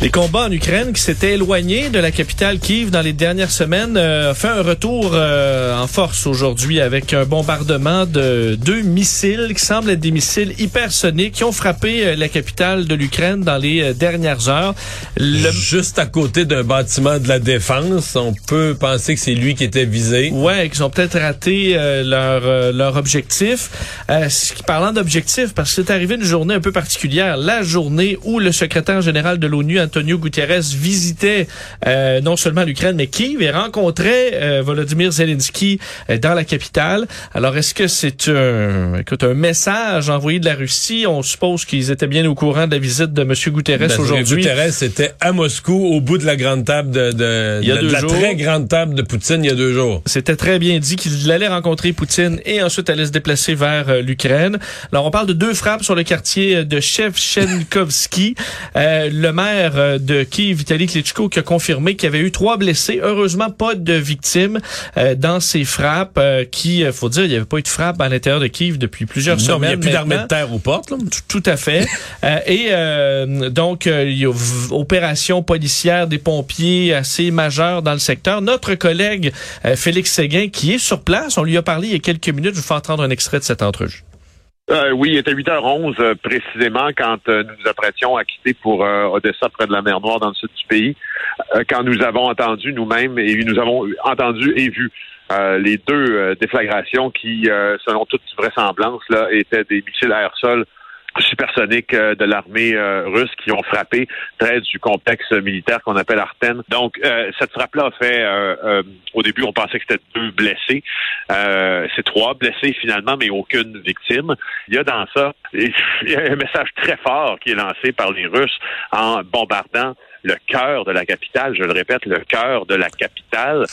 Les combats en Ukraine qui s'étaient éloignés de la capitale Kiev dans les dernières semaines euh, fait un retour euh, en force aujourd'hui avec un bombardement de deux missiles qui semblent être des missiles hypersoniques qui ont frappé euh, la capitale de l'Ukraine dans les euh, dernières heures. Le... Juste à côté d'un bâtiment de la défense, on peut penser que c'est lui qui était visé. Ouais, qu'ils ont peut-être raté euh, leur euh, leur objectif. Euh, ce qui- parlant d'objectif, parce que c'est arrivé une journée un peu particulière, la journée où le secrétaire général de l'ONU, Antonio Guterres, visitait euh, non seulement l'Ukraine mais Kiev et rencontrait euh, Volodymyr Zelensky euh, dans la capitale. Alors, est-ce que c'est un, écoute, un message envoyé de la Russie? On suppose qu'ils étaient bien au courant de la visite de Monsieur Guterres que aujourd'hui. Guterres était à Moscou, au bout de la grande table de, de, Il y a de- deux de la jours. très grande table de Poutine il y a deux jours. C'était très bien dit qu'il allait rencontrer Poutine et ensuite allait se déplacer vers euh, l'Ukraine. Alors, on parle de deux frappes sur le quartier de Shevchenkovski. Euh, le maire de Kiev, Vitaly Klitschko, qui a confirmé qu'il y avait eu trois blessés. Heureusement, pas de victimes euh, dans ces frappes euh, qui, euh, faut dire, il n'y avait pas eu de frappe à l'intérieur de Kiev depuis plusieurs Non, mais il semaines. n'y a plus d'armée de terre aux portes. Là. Tout à fait. Euh, et euh, donc, euh, il y a opération policière des pompiers assez majeure dans le secteur. Notre collègue euh, Félix Séguin, qui est sur place, on lui a parlé il y a quelques minutes. Je vous fais entendre un extrait de cette entrevue. Euh, oui, il était 8h11 euh, précisément quand euh, nous nous apprêtions à quitter pour Odessa, près de la mer Noire, dans le sud du pays, quand nous avons entendu nous-mêmes et nous avons entendu et vu les deux déflagrations qui, selon toute vraisemblance, là, étaient des missiles air-sol supersoniques de l'armée euh, russe qui ont frappé près du complexe militaire qu'on appelle Arten. Donc, euh, cette frappe-là a fait, euh, euh, au début, on pensait que c'était deux blessés. Euh, c'est trois blessés finalement, mais aucune victime. Il y a dans ça il y a un message très fort qui est lancé par les Russes en bombardant le cœur de la capitale. Je le répète, le cœur de la capitale.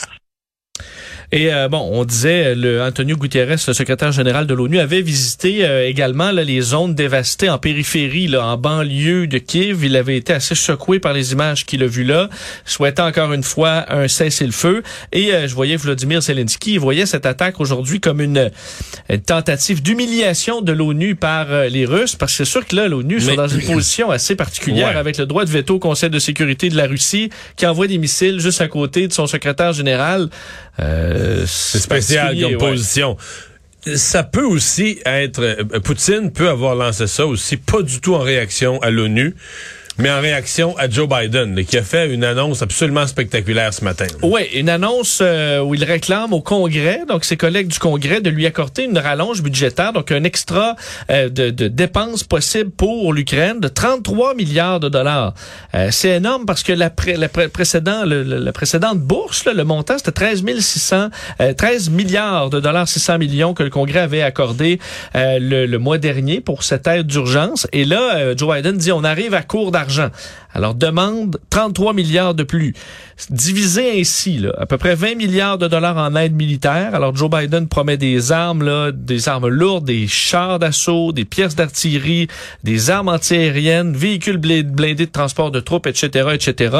Et euh, bon, on disait, le Antonio Guterres, le secrétaire général de l'ONU, avait visité euh, également là, les zones dévastées en périphérie, là, en banlieue de Kiev. Il avait été assez secoué par les images qu'il a vues là, souhaitant encore une fois un cessez-le-feu. Et euh, je voyais Vladimir Zelensky, il voyait cette attaque aujourd'hui comme une, une tentative d'humiliation de l'ONU par euh, les Russes, parce que c'est sûr que là, l'ONU sont dans une position assez particulière Ouais. avec le droit de veto au Conseil de sécurité de la Russie, qui envoie des missiles juste à côté de son secrétaire général. Euh, C'est spécial comme ouais. position. Ça peut aussi être... euh, Poutine peut avoir lancé ça aussi, pas du tout en réaction à l'ONU, mais en réaction à Joe Biden, qui a fait une annonce absolument spectaculaire ce matin. Oui, une annonce euh, où il réclame au Congrès, donc ses collègues du Congrès, de lui accorder une rallonge budgétaire, donc un extra euh, de, dépenses possibles pour l'Ukraine de 33 milliards de dollars. Euh, c'est énorme parce que la, précédente bourse, le montant, c'était 13 600, euh, 13 milliards de dollars, 600 millions que le Congrès avait accordé le, le mois dernier pour cette aide d'urgence. Et là, Joe Biden dit, on arrive à court d'argent l'argent. Alors, demande 33 milliards de plus. Divisé ainsi, là, à peu près 20 milliards de dollars en aide militaire. Alors, Joe Biden promet des armes, là, des armes lourdes, des chars d'assaut, des pièces d'artillerie, des armes antiaériennes, véhicules bl- blindés de transport de troupes, etc., etc.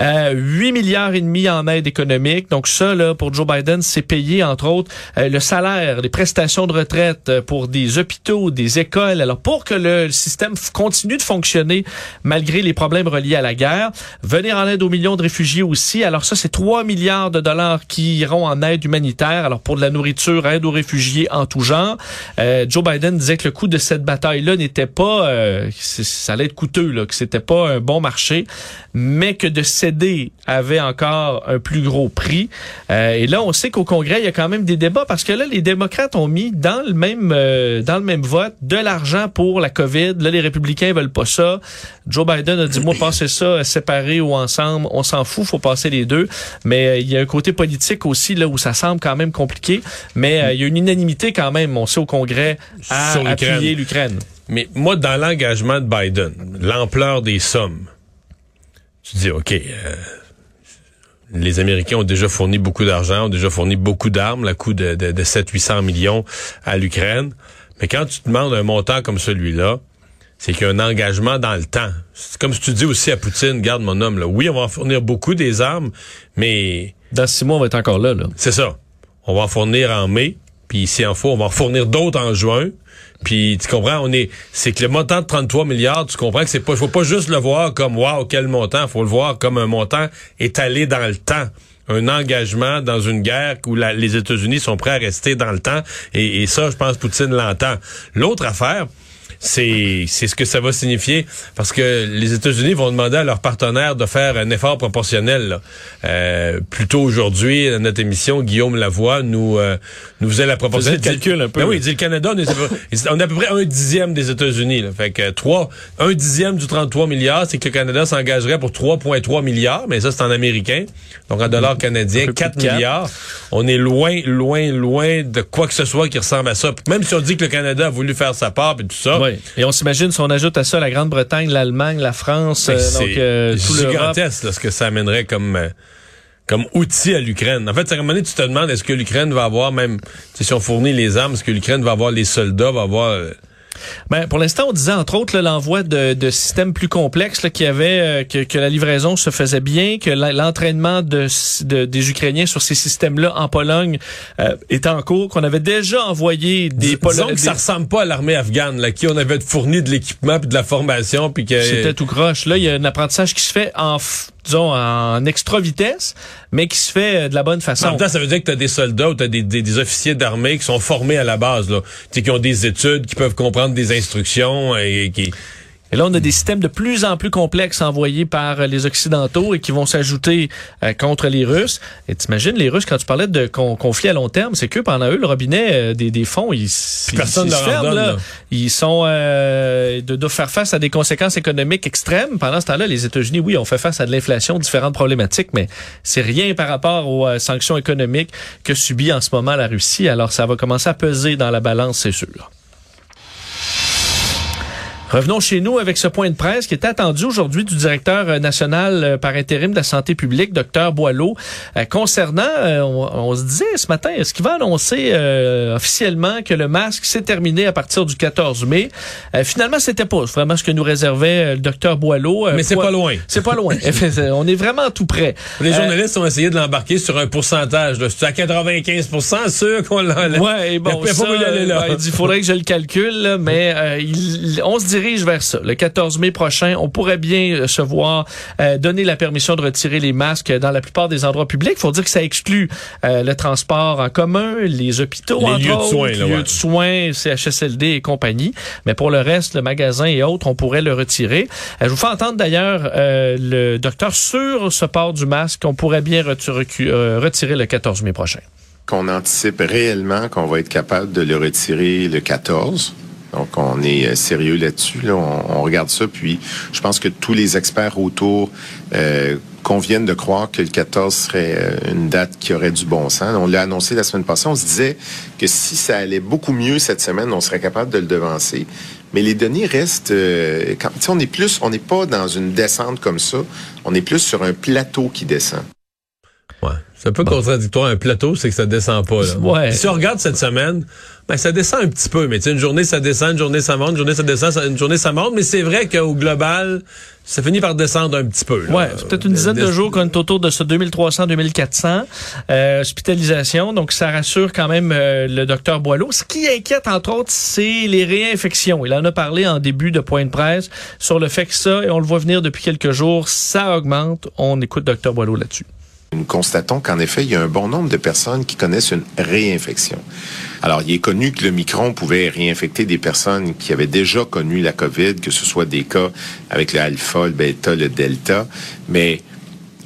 Euh, 8 milliards et demi en aide économique. Donc, ça, là, pour Joe Biden, c'est payé, entre autres, euh, le salaire, les prestations de retraite euh, pour des hôpitaux, des écoles. Alors, pour que le, système continue de fonctionner malgré les problèmes reliés à la guerre, venir en aide aux millions de réfugiés aussi. Alors ça, c'est 3 milliards de dollars qui iront en aide humanitaire. Alors pour de la nourriture, aide aux réfugiés en tout genre. Euh, Joe Biden disait que le coût de cette bataille-là n'était pas, euh, ça allait être coûteux, là, que c'était pas un bon marché, mais que de céder avait encore un plus gros prix. Euh, et là, on sait qu'au Congrès, il y a quand même des débats parce que là, les démocrates ont mis dans le même euh, dans le même vote de l'argent pour la COVID. Là, les républicains veulent pas ça. Joe Biden a dit, moi, passez ça euh, séparé ou ensemble, on s'en fout, faut passer les deux. Mais euh, il y a un côté politique aussi là où ça semble quand même compliqué. Mais euh, il y a une unanimité quand même, on sait au Congrès, à Sur appuyer l'Ukraine. Mais moi, dans l'engagement de Biden, l'ampleur des sommes, tu dis, OK, euh, les Américains ont déjà fourni beaucoup d'argent, ont déjà fourni beaucoup d'armes, la coût de, de, de 700-800 millions à l'Ukraine. Mais quand tu demandes un montant comme celui-là, c'est qu'il y a un engagement dans le temps. C'est comme si tu dis aussi à Poutine, garde mon homme, là. oui, on va en fournir beaucoup des armes, mais... Dans six mois, on va être encore là. là. C'est ça. On va en fournir en mai, puis s'il en faut, on va en fournir d'autres en juin. Puis tu comprends, on est, c'est que le montant de 33 milliards, tu comprends que c'est pas, faut pas juste le voir comme waouh quel montant, faut le voir comme un montant étalé dans le temps un engagement dans une guerre où la, les États-Unis sont prêts à rester dans le temps. Et, et ça, je pense, Poutine l'entend. L'autre affaire, c'est c'est ce que ça va signifier parce que les États-Unis vont demander à leurs partenaires de faire un effort proportionnel. Euh, plus tôt aujourd'hui, dans notre émission, Guillaume Lavoie nous euh, nous faisait la proposition. Faisait le calcul un peu. Ben oui, il dit le Canada, on est, on est à peu près un dixième des États-Unis. Fait que trois, un dixième du 33 milliards, c'est que le Canada s'engagerait pour 3,3 milliards, mais ça c'est en américain, donc en dollars canadiens, 4 milliards. On est loin, loin, loin de quoi que ce soit qui ressemble à ça. Même si on dit que le Canada a voulu faire sa part et tout ça. Oui. Et on s'imagine si on ajoute à ça la Grande-Bretagne, l'Allemagne, la France, Ben, euh, c'est donc euh, tout l'Europe. gigantesque là, ce que ça amènerait comme euh, comme outil à l'Ukraine. En fait, à un moment donné, tu te demandes est-ce que l'Ukraine va avoir même si on fournit les armes, est-ce que l'Ukraine va avoir les soldats, va avoir euh, Ben, pour l'instant, on disait entre autres l'envoi de, de systèmes plus complexes là, qui avait euh, que, que la livraison se faisait bien, que l'entraînement de, de- des Ukrainiens sur ces systèmes-là en Pologne euh, était en cours, qu'on avait déjà envoyé des disons Polonais. que ça ressemble pas à l'armée afghane, là, qui on avait fourni de l'équipement puis de la formation, puis que C'était tout croche. Là, il y a un apprentissage qui se fait en, disons, en extra vitesse, mais qui se fait euh, de la bonne En façon. même temps, ça veut dire que tu as des soldats ou tu des, des- des officiers d'armée qui sont formés à la base, là. Qui ont des études, qui peuvent comprendre des instructions et qui. Et là, on a des systèmes de plus en plus complexes envoyés par euh, les Occidentaux et qui vont s'ajouter euh, contre les Russes. Et t'imagines, les Russes, quand tu parlais de con- conflit à long terme, c'est que pendant eux, le robinet euh, des, des fonds, ils, ils- personne ils se en ferment, donne, là. là. Ils sont euh, de, doivent faire face à des conséquences économiques extrêmes. Pendant ce temps-là, les États-Unis, oui, ont fait face à de l'inflation, différentes problématiques, mais c'est rien par rapport aux sanctions économiques que subit en ce moment la Russie. Alors, ça va commencer à peser dans la balance, c'est sûr. Revenons chez nous avec ce point de presse qui est attendu aujourd'hui du directeur euh, national euh, par intérim de la santé publique, docteur Boileau, euh, concernant, on, on se disait ce matin, est-ce qu'il va annoncer euh, officiellement que le masque s'est terminé à partir du 14 mai? Euh, finalement, c'était pas vraiment ce que nous réservait le docteur Boileau. Mais c'est pas loin. C'est pas loin. on est vraiment tout près. Les Euh, journalistes ont essayé de l'embarquer sur un pourcentage. C'est à 95% sûr qu'on l'enlève. Ouais, bon, Il pas ça, voulu aller là. euh, il dit, faudrait que je le calcule, là, mais euh, il- on se dirige vers ça. Le 14 mai prochain, on pourrait bien euh, se voir euh, donner la permission de retirer les masques dans la plupart des endroits publics. faut dire que ça exclut euh, le transport en commun, les hôpitaux, Les entre lieux de soins, là, lieux ouais. de soins, CHSLD et compagnie. Mais pour le reste, le magasin et autres, on pourrait le retirer. Euh, je vous fais entendre d'ailleurs euh, le docteur sur ce port du masque. On pourrait bien retu- recu- euh, retirer le 14 mai prochain. qu'on anticipe réellement qu'on va être capable de le retirer le 14. Donc, on est euh, sérieux là-dessus. Là. On, on regarde ça. Puis, je pense que tous les experts autour euh, conviennent de croire que le 14 serait euh, une date qui aurait du bon sens. On l'a annoncé la semaine passée. On se disait que si ça allait beaucoup mieux cette semaine, on serait capable de le devancer. Mais les données restent. euh, quand, on est plus, on n'est pas dans une descente comme ça. On est plus sur un plateau qui descend. C'est un peu contradictoire. Un plateau, c'est que ça descend pas. Là. Ouais. Si on regarde cette semaine, ben, ça descend un petit peu. Mais tu sais, une journée, ça descend, une journée, ça monte, une journée, ça descend, une journée, ça monte. Mais c'est vrai qu'au global, ça finit par descendre un petit peu. là. Ouais, c'est peut-être une dizaine de jours qu'on est autour de ce 2300-2400 euh, hospitalisation. Donc, ça rassure quand même euh, le docteur Boileau. Ce qui inquiète, entre autres, c'est les réinfections. Il en a parlé en début de point de presse sur le fait que ça, et on le voit venir depuis quelques jours, ça augmente. On écoute docteur Boileau là-dessus. Nous constatons qu'en effet, il y a un bon nombre de personnes qui connaissent une réinfection. Alors, il est connu que le micron pouvait réinfecter des personnes qui avaient déjà connu la COVID, que ce soit des cas avec le alpha, le bêta, le delta, mais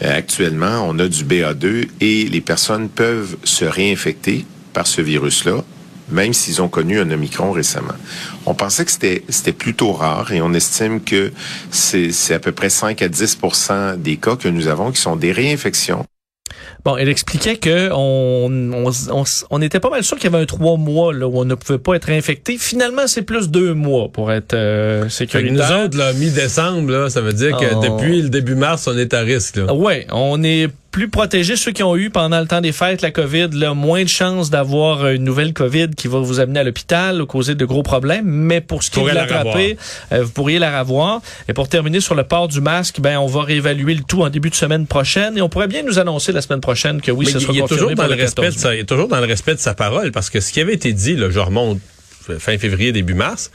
euh, actuellement, on a du BA2 et les personnes peuvent se réinfecter par ce virus-là, même s'ils ont connu un Omicron récemment. On pensait que c'était plutôt rare et on estime que c'est c'est à peu près 5 à 10% des cas que nous avons qui sont des réinfections. Bon, elle expliquait que on on, on, on était pas mal sûr qu'il y avait un trois mois là, où on ne pouvait pas être infecté. Finalement, c'est plus deux mois pour être euh, que nous sécuritaire. autres, là, mi-décembre, là, ça veut dire que Oh. depuis le début mars, on est à risque. Là. Ouais, on est plus protéger ceux qui ont eu pendant le temps des fêtes la COVID, là, moins de chances d'avoir une nouvelle COVID qui va vous amener à l'hôpital ou causer de gros problèmes. Mais pour ce qui est de Pourriez la l'attraper, euh, vous pourriez la revoir. Et pour terminer sur le port du masque, ben on va réévaluer le tout en début de semaine prochaine et on pourrait bien nous annoncer la semaine prochaine que oui, Mais ce sera confirmé toujours dans pour le respect de 14 sa, il est toujours dans le respect de sa parole parce que ce qui avait été dit, là, je remonte fin février, début mars,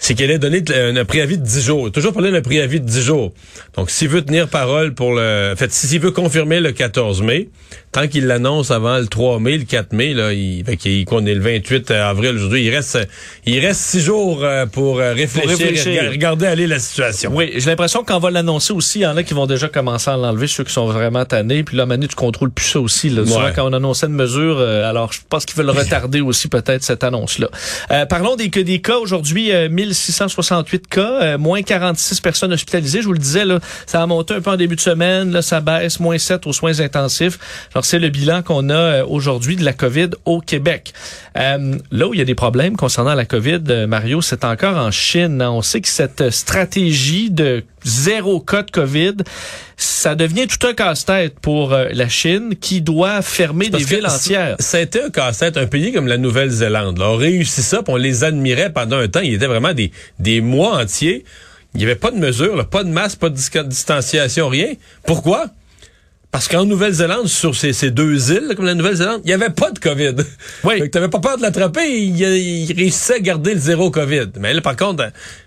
c'est qu'elle allait donner un, un préavis de 10 jours. Toujours parlé d'un préavis de 10 jours. Donc, s'il veut tenir parole pour le... En fait, s'il veut confirmer le 14 mai, tant qu'il l'annonce avant le 3 mai, le 4 mai, là, il, fait qu'on est le 28 avril aujourd'hui, il reste, il reste 6 jours euh, pour euh, réfléchir, réfléchir. et rega- regarder aller la situation. Oui, j'ai l'impression qu'on va l'annoncer aussi, il y en a qui vont déjà commencer à l'enlever, ceux qui sont vraiment tannés. Puis là, Manu, tu contrôles plus ça aussi. Là. Souvent, quand on annonçait une mesure, euh, alors je pense qu'ils veulent retarder aussi peut-être cette annonce-là. Euh, parlons des, que des cas aujourd'hui, euh, 1668 cas, euh, moins 46 personnes hospitalisées. Je vous le disais, là, ça a monté un peu en début de semaine, là, ça baisse, moins 7 aux soins intensifs. Alors, c'est le bilan qu'on a euh, aujourd'hui de la COVID au Québec. Euh, là où il y a des problèmes concernant la COVID, euh, Mario, c'est encore en Chine. hein. On sait que cette stratégie de zéro cas de COVID, ça devient tout un casse-tête pour euh, la Chine qui doit fermer des villes entières. Ça a été un casse-tête. Un pays comme la Nouvelle-Zélande là, a réussi ça, puis on les admirait pendant un temps. Il était vraiment des, des mois entiers. Il n'y avait pas de mesures, là, pas de masque, pas de dis- distanciation, rien. Pourquoi? Parce qu'en Nouvelle-Zélande, sur ces, ces deux îles, comme la Nouvelle-Zélande, il n'y avait pas de COVID. Oui. Fait que t'avais pas peur de l'attraper, il, il réussissait à garder le zéro COVID. Mais là, par contre,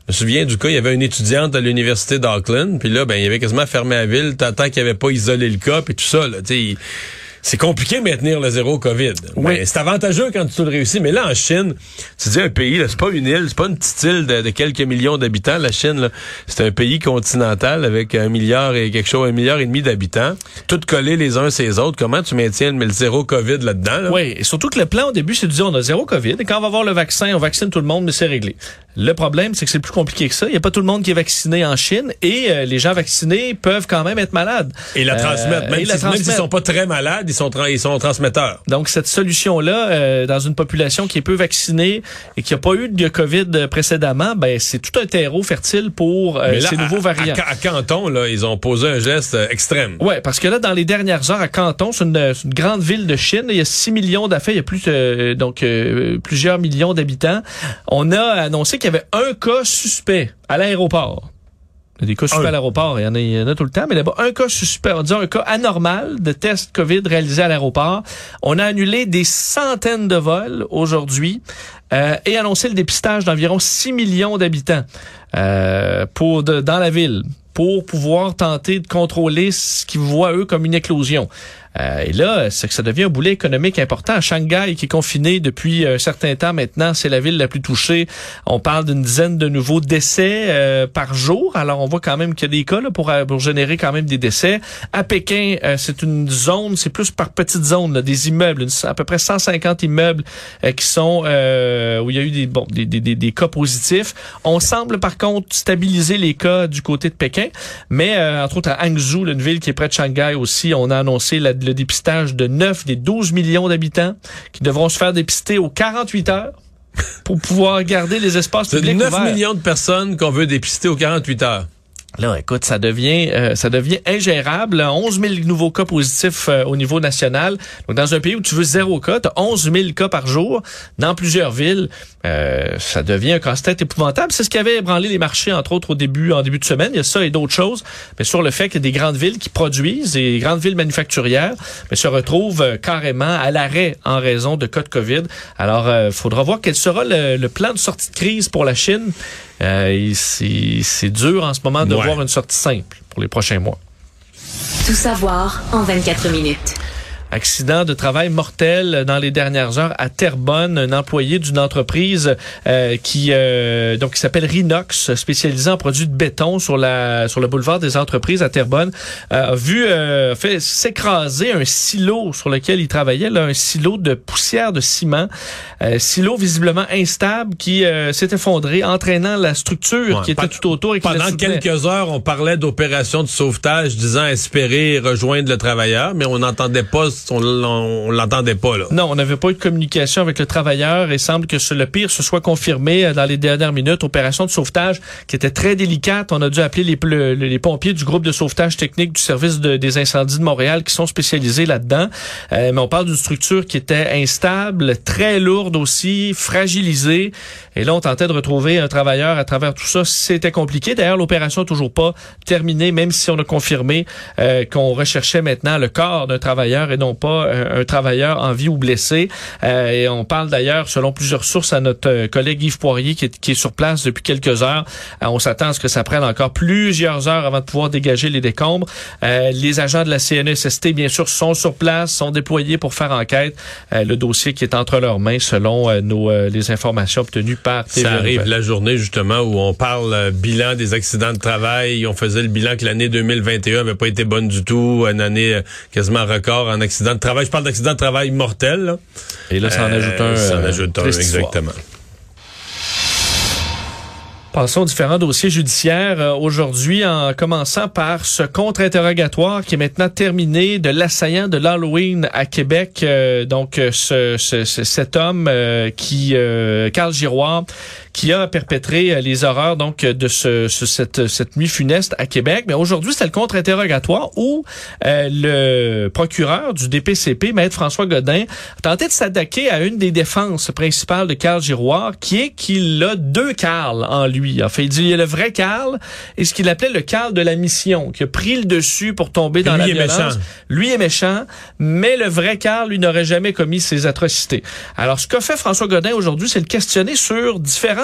je me souviens du cas, il y avait une étudiante à l'université d'Auckland, puis là, ben, il avait quasiment fermé la ville, tant qu'il avait pas isolé le cas, puis tout ça, là, tu sais, il- c'est compliqué de maintenir le zéro COVID. Oui. Ben, c'est avantageux quand tu le réussis. Mais là, en Chine, tu dis un pays, c'est pas une île, c'est pas une petite île de, de quelques millions d'habitants. La Chine, là, c'est un pays continental avec un milliard et quelque chose, un milliard et demi d'habitants. Tout collés les uns sur les autres. Comment tu maintiens le zéro COVID là-dedans? Là? Oui, et surtout que le plan au début, c'est de dire on a zéro COVID et quand on va avoir le vaccin, on vaccine tout le monde, mais c'est réglé. Le problème, c'est que c'est plus compliqué que ça. Il n'y a pas tout le monde qui est vacciné en Chine et euh, les gens vaccinés peuvent quand même être malades. Et la Euh, transmettre. Même si- s'ils transmettre. sont pas très malades, ils sont, ils sont transmetteurs. Donc, cette solution-là, euh, dans une population qui est peu vaccinée et qui n'a pas eu de COVID précédemment, ben c'est tout un terreau fertile pour euh, là, ces nouveaux variants. À, à Canton, là, ils ont posé un geste euh, extrême. Ouais, parce que là, dans les dernières heures, à Canton, c'est une, une grande ville de Chine. Il y a 6 millions d'affaires, il y a plus euh, donc euh, plusieurs millions d'habitants. On a annoncé qu'il y avait un cas suspect à l'aéroport. Il y a des cas suspects Un. à l'aéroport, il y, en a, il y en a tout le temps, mais là-bas, un cas suspect, on dire un cas anormal de test COVID réalisé à l'aéroport. On a annulé des centaines de vols aujourd'hui euh, et annoncé le dépistage d'environ 6 millions d'habitants euh, pour de- dans la ville pour pouvoir tenter de contrôler ce qu'ils voient eux comme une éclosion. Euh, et là, c'est que ça devient un boulet économique important. Shanghai, qui est confiné depuis un certain temps maintenant, c'est la ville la plus touchée. On parle d'une dizaine de nouveaux décès euh, par jour. Alors, on voit quand même qu'il y a des cas là, pour, euh, pour générer quand même des décès. À Pékin, euh, c'est une zone, c'est plus par petites zones, là, des immeubles, à peu près 150 immeubles euh, qui sont où il y a eu des, bon, des, des, des, cas positifs. On semble par contre stabiliser les cas du côté de Pékin, mais entre autres à Hangzhou, une ville qui est près de Shanghai aussi, on a annoncé la- le dépistage de 9 des 12 millions d'habitants qui devront se faire dépister aux 48 heures pour pouvoir garder les espaces publics 9 ouverts. millions de personnes qu'on veut dépister aux 48 heures. Là, écoute, ça devient euh, ça devient ingérable. 11 000 nouveaux cas positifs euh, au niveau national. Donc, dans un pays où tu veux zéro cas, tu as 11 000 cas par jour dans plusieurs villes. Euh, ça devient un casse-tête épouvantable. C'est ce qui avait ébranlé les marchés, entre autres, au début, en début de semaine. Il y a ça et d'autres choses. Mais sur le fait que des grandes villes qui produisent, des grandes villes manufacturières, mais se retrouvent euh, carrément à l'arrêt en raison de cas de COVID. Alors, il faudra voir quel sera le, le plan de sortie de crise pour la Chine. Euh, et c'est c'est dur en ce moment de Ouais. voir une sortie simple pour les prochains mois. Tout savoir en 24 minutes. Accident de travail mortel dans les dernières heures à Terrebonne. Un employé d'une entreprise euh, qui euh, donc qui s'appelle Rinox, spécialisé en produits de béton sur la sur le boulevard des entreprises à Terrebonne, euh, a vu euh, fait s'écraser un silo sur lequel il travaillait, là, un silo de poussière de ciment, euh, silo visiblement instable qui euh, s'est effondré, entraînant la structure Ouais, qui était tout autour et qui la Pendant quelques heures, on parlait d'opération de sauvetage disant espérer rejoindre le travailleur, mais on n'entendait pas on, l'entendait pas là. Non, on n'avait pas eu de communication avec le travailleur et semble que le pire se soit confirmé euh, dans les dernières minutes. Opération de sauvetage qui était très délicate. On a dû appeler les, pompiers du groupe de sauvetage technique du service des incendies de Montréal qui sont spécialisés là-dedans. Euh, mais on parle d'une structure qui était instable, très lourde aussi, fragilisée. Et là, on tentait de retrouver un travailleur à travers tout ça. C'était compliqué. D'ailleurs, l'opération toujours pas terminée, même si on a confirmé euh, qu'on recherchait maintenant le corps d'un travailleur et non pas euh, un travailleur en vie ou blessé. Euh, et on parle d'ailleurs, selon plusieurs sources, à notre collègue Yves Poirier qui est, qui est sur place depuis quelques heures. on s'attend à ce que ça prenne encore plusieurs heures avant de pouvoir dégager les décombres. les agents de la CNESST, bien sûr, sont sur place, sont déployés pour faire enquête. le dossier qui est entre leurs mains, selon nos les informations obtenues par Ça arrive la journée justement où on parle bilan des accidents de travail. On faisait le bilan que l'année 2021 avait pas été bonne du tout, une année quasiment record en accident de travail. Je parle d'accident de travail mortel. Et là, ça en ajoute un. Ça en ajoute un, exactement. Passons aux différents dossiers judiciaires euh, aujourd'hui, en commençant par ce contre-interrogatoire qui est maintenant terminé de l'assaillant de l'Halloween à Québec. Euh, donc, euh, ce, ce, cet homme qui, Carl Giroir, qui a perpétré les horreurs donc de ce, cette, cette nuit funeste à Québec. Mais aujourd'hui, c'est le contre-interrogatoire où le procureur du DPCP, Maître François Godin, a tenté de s'attaquer à une des défenses principales de Carl Giroir, qui est qu'il a deux Carl en lui lui. fait, il dit il y a le vrai Carl et ce qu'il appelait le Carl de la mission, qui a pris le dessus pour tomber dans la violence. Méchant. Lui est méchant, mais le vrai Carl, lui, n'aurait jamais commis ces atrocités. Alors, ce qu'a fait François Godin aujourd'hui, c'est le questionner sur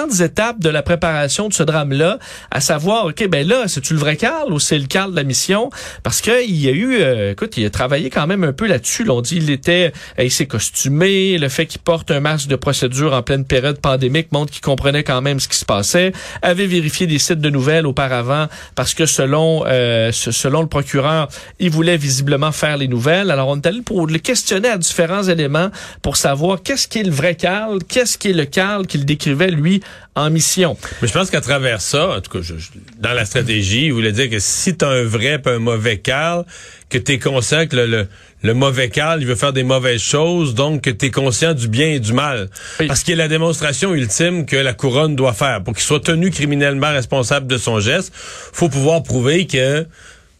différentes étapes de la préparation de ce drame-là, à savoir, OK, ben là, c'est-tu le vrai Carl ou c'est le Carl de la mission? Parce qu'il y a eu, euh, écoute, il a travaillé quand même un peu là-dessus. On dit il était, euh, il s'est costumé, le fait qu'il porte un masque de procédure en pleine période pandémique montre qu'il comprenait quand même ce qui se passait avait vérifié des sites de nouvelles auparavant parce que selon euh, selon le procureur, il voulait visiblement faire les nouvelles. Alors on est allé pour le questionner à différents éléments pour savoir qu'est-ce qui est le vrai Carl, qu'est-ce qui est le Carl qu'il décrivait lui en mission. Mais je pense qu'à travers ça, en tout cas, dans la stratégie, il voulait dire que si tu as un vrai et un mauvais Carl, que tu es conscient que le, le, mauvais Carl, il veut faire des mauvaises choses, donc que tu es conscient du bien et du mal. Parce qu'il y a la démonstration ultime que la couronne doit faire. Pour qu'il soit tenu criminellement responsable de son geste, faut pouvoir prouver que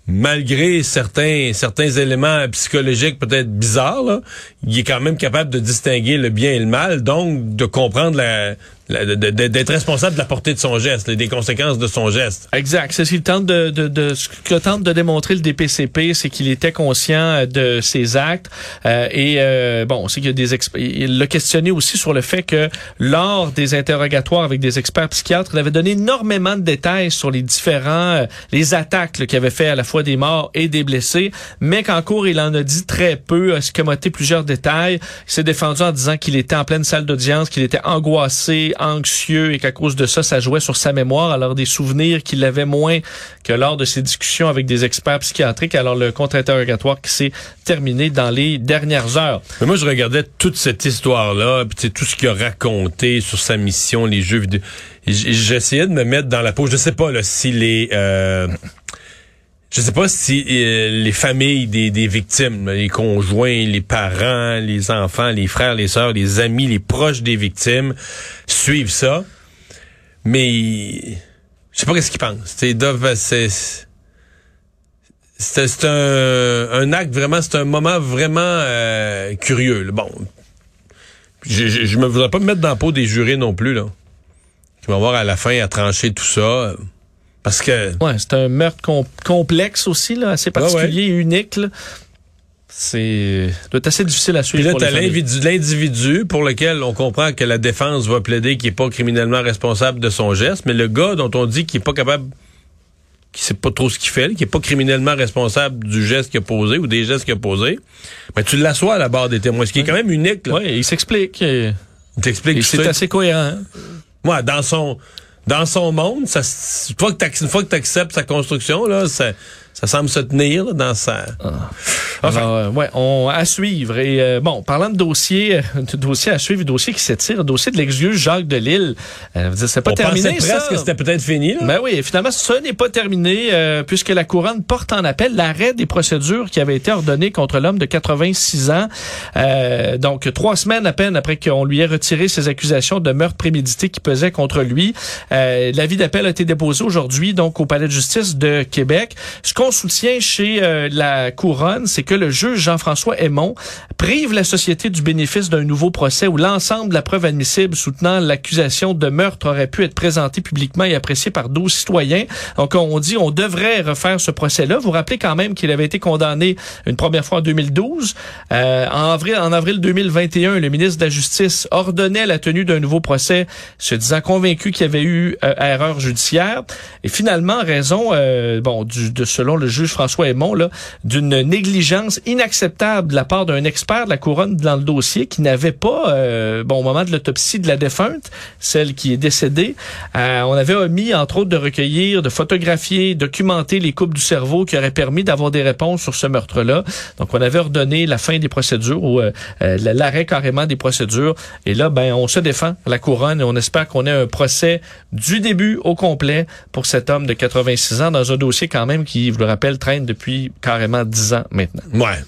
malgré certains certains éléments psychologiques peut-être bizarres, il est quand même capable de distinguer le bien et le mal, donc de comprendre la, d'être responsable de la portée de son geste, des conséquences de son geste. Exact. C'est ce qu'il tente de, de, de, ce que tente de démontrer le DPCP, c'est qu'il était conscient de ses actes euh, et euh, bon, c'est qu'il a des il l'a questionné aussi sur le fait que lors des interrogatoires avec des experts psychiatres, il avait donné énormément de détails sur les différents euh, les attaques qu'il avait fait à la fois des morts et des blessés, mais qu'en cours il en a dit très peu, a scamoté plusieurs détails. Il s'est défendu en disant qu'il était en pleine salle d'audience, qu'il était angoissé, anxieux et qu'à cause de ça, ça jouait sur sa mémoire, alors des souvenirs qu'il avait moins que lors de ses discussions avec des experts psychiatriques. Alors le contre-interrogatoire qui s'est terminé dans les dernières heures. Mais moi, je regardais toute cette histoire-là, puis tout ce qu'il a raconté sur sa mission, les jeux vidéo. J'essayais de me mettre dans la peau. Je sais pas là, si les... Euh, je sais pas si euh, les familles des, des, victimes, les conjoints, les parents, les enfants, les frères, les sœurs, les amis, les proches des victimes suivent ça. Mais je sais pas qu'est-ce qu'ils pensent. C'est c'est un, un, acte vraiment, c'est un moment vraiment euh, curieux. Bon, je, je, je, me voudrais pas me mettre dans la peau des jurés non plus là, qui vont avoir à la fin à trancher tout ça. Parce que. Ouais, c'est un meurtre complexe aussi, là, assez particulier et unique. C'est doit être assez difficile à suivre. Puis là, t'as l'individu pour lequel on comprend que la défense va plaider qu'il est pas criminellement responsable de son geste, mais le gars dont on dit qu'il est pas capable, qui sait pas trop ce qu'il fait, qui est pas criminellement responsable du geste qu'il a posé ou des gestes qu'il a posé, ben tu l'assois à la barre des témoins, ce qui est quand même unique. Oui, il s'explique. Il t'explique. C'est assez cohérent. Moi, hein? dans son dans son monde, ça, une fois que tu sa construction, là, ça, ça semble se tenir là, dans sa... Enfin. Alors, euh, ouais, on à suivre. Et euh, bon, parlant de dossier, euh, de dossier à suivre, dossier qui s'étire, dossier de l'ex-juge Jacques Delisle. Euh, c'est pas on terminé pensait ça. presque que c'était peut-être fini. Là. Ben oui, finalement, ce n'est pas terminé euh, puisque la couronne porte en appel l'arrêt des procédures qui avaient été ordonnées contre l'homme de 86 ans. Euh, donc, trois semaines à peine après qu'on lui ait retiré ses accusations de meurtre prémédité qui pesaient contre lui. Euh, L'avis d'appel a été déposé aujourd'hui donc au Palais de justice de Québec. Ce qu'on soutient chez euh, la couronne, c'est que le juge Jean-François Aymon prive la société du bénéfice d'un nouveau procès où l'ensemble de la preuve admissible soutenant l'accusation de meurtre aurait pu être présentée publiquement et appréciée par 12 citoyens. Donc, on dit on devrait refaire ce procès-là. Vous rappelez quand même qu'il avait été condamné une première fois en 2012. Euh, en, avril, en avril 2021, le ministre de la Justice ordonnait la tenue d'un nouveau procès, se disant convaincu qu'il y avait eu euh, erreur judiciaire. Et finalement, en raison, euh, bon, du, de, selon le juge François Aymon, là, d'une négligence inacceptable de la part d'un expert de la couronne dans le dossier qui n'avait pas, euh, bon, au moment de l'autopsie de la défunte, celle qui est décédée, euh, on avait omis, entre autres, de recueillir, de photographier, documenter les coupes du cerveau qui auraient permis d'avoir des réponses sur ce meurtre-là. Donc, on avait ordonné la fin des procédures ou euh, euh, l'arrêt carrément des procédures. Et là, ben, on se défend la couronne et on espère qu'on ait un procès du début au complet pour cet homme de 86 ans dans un dossier quand même qui, je le rappelle, traîne depuis carrément 10 ans maintenant. Ouais.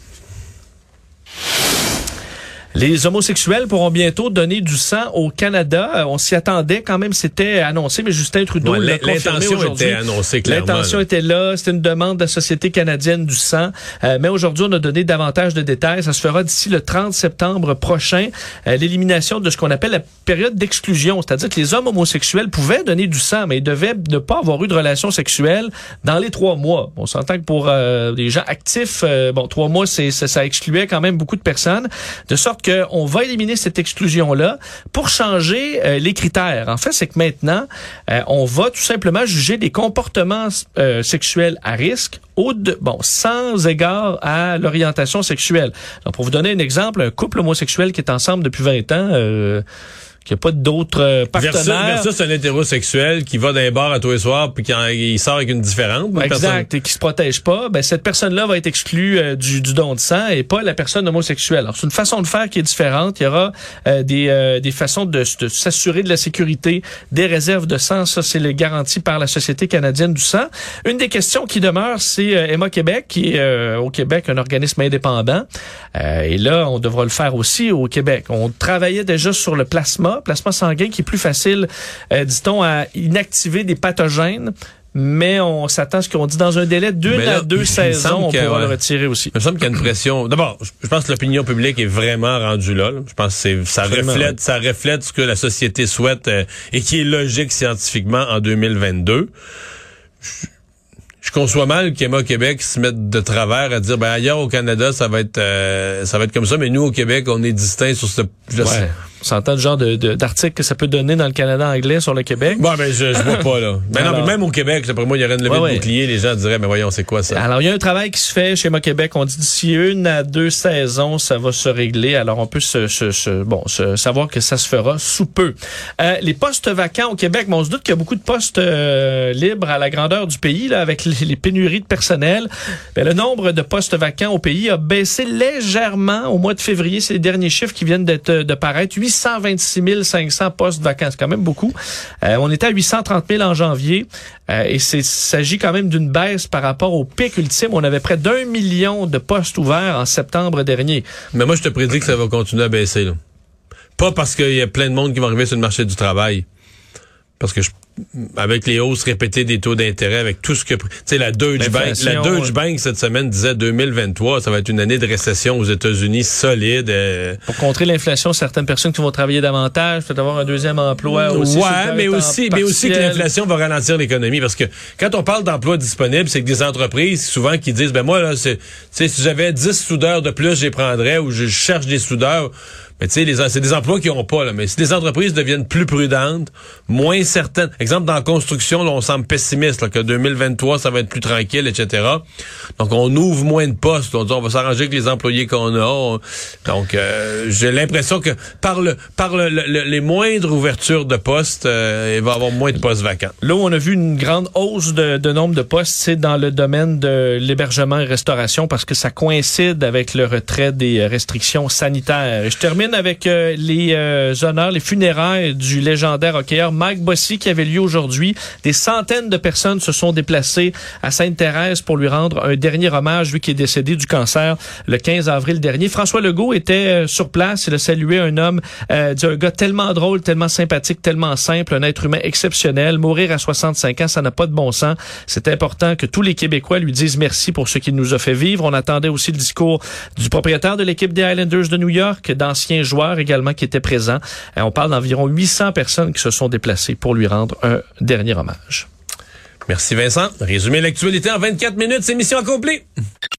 Les homosexuels pourront bientôt donner du sang au Canada. Euh, on s'y attendait quand même, c'était annoncé, mais Justin Trudeau Ouais, l'a confirmé l'intention aujourd'hui. était annoncée clairement, L'intention là. était là, c'était une demande de la Société canadienne du sang. Euh, mais aujourd'hui, on a donné davantage de détails. Ça se fera d'ici le 30 septembre prochain. Euh, L'élimination de ce qu'on appelle la période d'exclusion, c'est-à-dire que les hommes homosexuels pouvaient donner du sang, mais ils devaient ne pas avoir eu de relations sexuelles dans les trois mois. On s'entend que pour euh, des gens actifs, bon, trois mois, c'est ça, ça excluait quand même beaucoup de personnes, de sorte qu'on va éliminer cette exclusion-là pour changer euh, les critères. En fait, c'est que maintenant, euh, on va tout simplement juger des comportements euh, sexuels à risque bon, sans égard à l'orientation sexuelle. Donc, pour vous donner un exemple, un couple homosexuel qui est ensemble depuis 20 ans, euh, qui n'a pas d'autres euh, Versus, partenaires. versus un hétérosexuel qui va dans les bars à tous les soirs puis qui en- il sort avec une différente. une personne- Exact, et qui se protège pas, ben cette personne-là va être exclue euh, du, du don de sang et pas la personne homosexuelle. Alors c'est une façon de faire qui est différente. Il y aura euh, des, euh, des façons de, de s'assurer de la sécurité des réserves de sang. Ça c'est le garanti par la Société canadienne du sang. Une des questions qui demeure, c'est euh, Emma Québec, qui est euh, au Québec un organisme indépendant. Euh, et là, on devra le faire aussi au Québec. On travaillait déjà sur le plasma, plasma sanguin qui est plus facile, euh, dit-on, à inactiver des pathogènes mais on s'attend à ce qu'on dit dans un délai d'une à deux saisons, on que, pourra ouais. le retirer aussi. Il me semble qu'il y a une pression. D'abord, je pense que l'opinion publique est vraiment rendue là. Je pense que c'est- ça reflète, ça reflète ce que la société souhaite euh, et qui est logique scientifiquement en 2022. Je, je conçois mal qu'Emma Québec se mette de travers à dire ben ailleurs au Canada ça va être euh, ça va être comme ça mais nous au Québec on est distinct sur ce je sais- Ouais. On s'entend le genre de- de- d'article que ça peut donner dans le Canada anglais sur le Québec? Bon ben je, je vois pas là. Ben non, mais même au Québec, d'après moi, il y aurait une levée Ouais, de bouclier, les gens diraient mais voyons, c'est quoi ça? Alors, il y a un travail qui se fait chez Mo Québec. On dit d'ici une à deux saisons, ça va se régler. Alors, on peut se, se- se- bon, se savoir que ça se fera sous peu. Euh, les postes vacants au Québec, bon, on se doute qu'il y a beaucoup de postes euh, libres à la grandeur du pays, là, avec les, les pénuries de personnel. Ben, le nombre de postes vacants au pays a baissé légèrement au mois de février. C'est les derniers chiffres qui viennent d'être de paraître. 826 500 postes vacants, c'est quand même beaucoup. Euh, on était à 830 000 en janvier. Euh, et c'est- il s'agit quand même d'une baisse par rapport au pic ultime. On avait près d'un million de postes ouverts en septembre dernier. Mais moi, je te prédis que ça va continuer à baisser. Là. Pas parce qu'il y a plein de monde qui va arriver sur le marché du travail. Parce que je- avec les hausses répétées des taux d'intérêt, avec tout ce que... Tu sais, la Deutsche Bank, la Deutsche. Bank, cette semaine, disait 2023, ça va être une année de récession aux États-Unis solide. euh, Pour contrer l'inflation, certaines personnes qui vont travailler davantage, peut-être avoir un deuxième emploi aussi. ouais, mais aussi, mais aussi que l'inflation va ralentir l'économie parce que quand on parle d'emplois disponibles, c'est que des entreprises souvent qui disent ben moi là c'est tu sais si j'avais 10 soudeurs de plus, je les prendrais ou je cherche des soudeurs. Mais tu sais, c'est des emplois qui n'ont pas, là. Mais si les entreprises deviennent plus prudentes, moins certaines. Exemple, dans la construction, là, on semble pessimiste, là, que 2023, ça va être plus tranquille, etc. Donc, on ouvre moins de postes. On dit, on va s'arranger avec les employés qu'on a. On- Donc, euh, j'ai l'impression que par le, par le- le- les moindres ouvertures de postes, euh, il va y avoir moins de postes vacants. Là où on a vu une grande hausse de, de nombre de postes, c'est dans le domaine de l'hébergement et restauration parce que ça coïncide avec le retrait des restrictions sanitaires. Et je termine avec euh, les euh, honneurs, les funérailles du légendaire hockeyeur Mike Bossy qui avait lieu aujourd'hui. Des centaines de personnes se sont déplacées à Sainte-Thérèse pour lui rendre un dernier hommage, lui qui est décédé du cancer le 15 avril dernier. François Legault était euh, sur place. Il a salué un homme, euh, un gars tellement drôle, tellement sympathique, tellement simple, un être humain exceptionnel. Mourir à 65 ans, ça n'a pas de bon sens. C'est important que tous les Québécois lui disent merci pour ce qu'il nous a fait vivre. On attendait aussi le discours du propriétaire de l'équipe des Islanders de New York, d'anciens joueurs également qui étaient présents. Euh, on parle d'environ 800 personnes qui se sont déplacées pour lui rendre un dernier hommage. Merci Vincent. Résumé l'actualité en 24 minutes, c'est mission accomplie.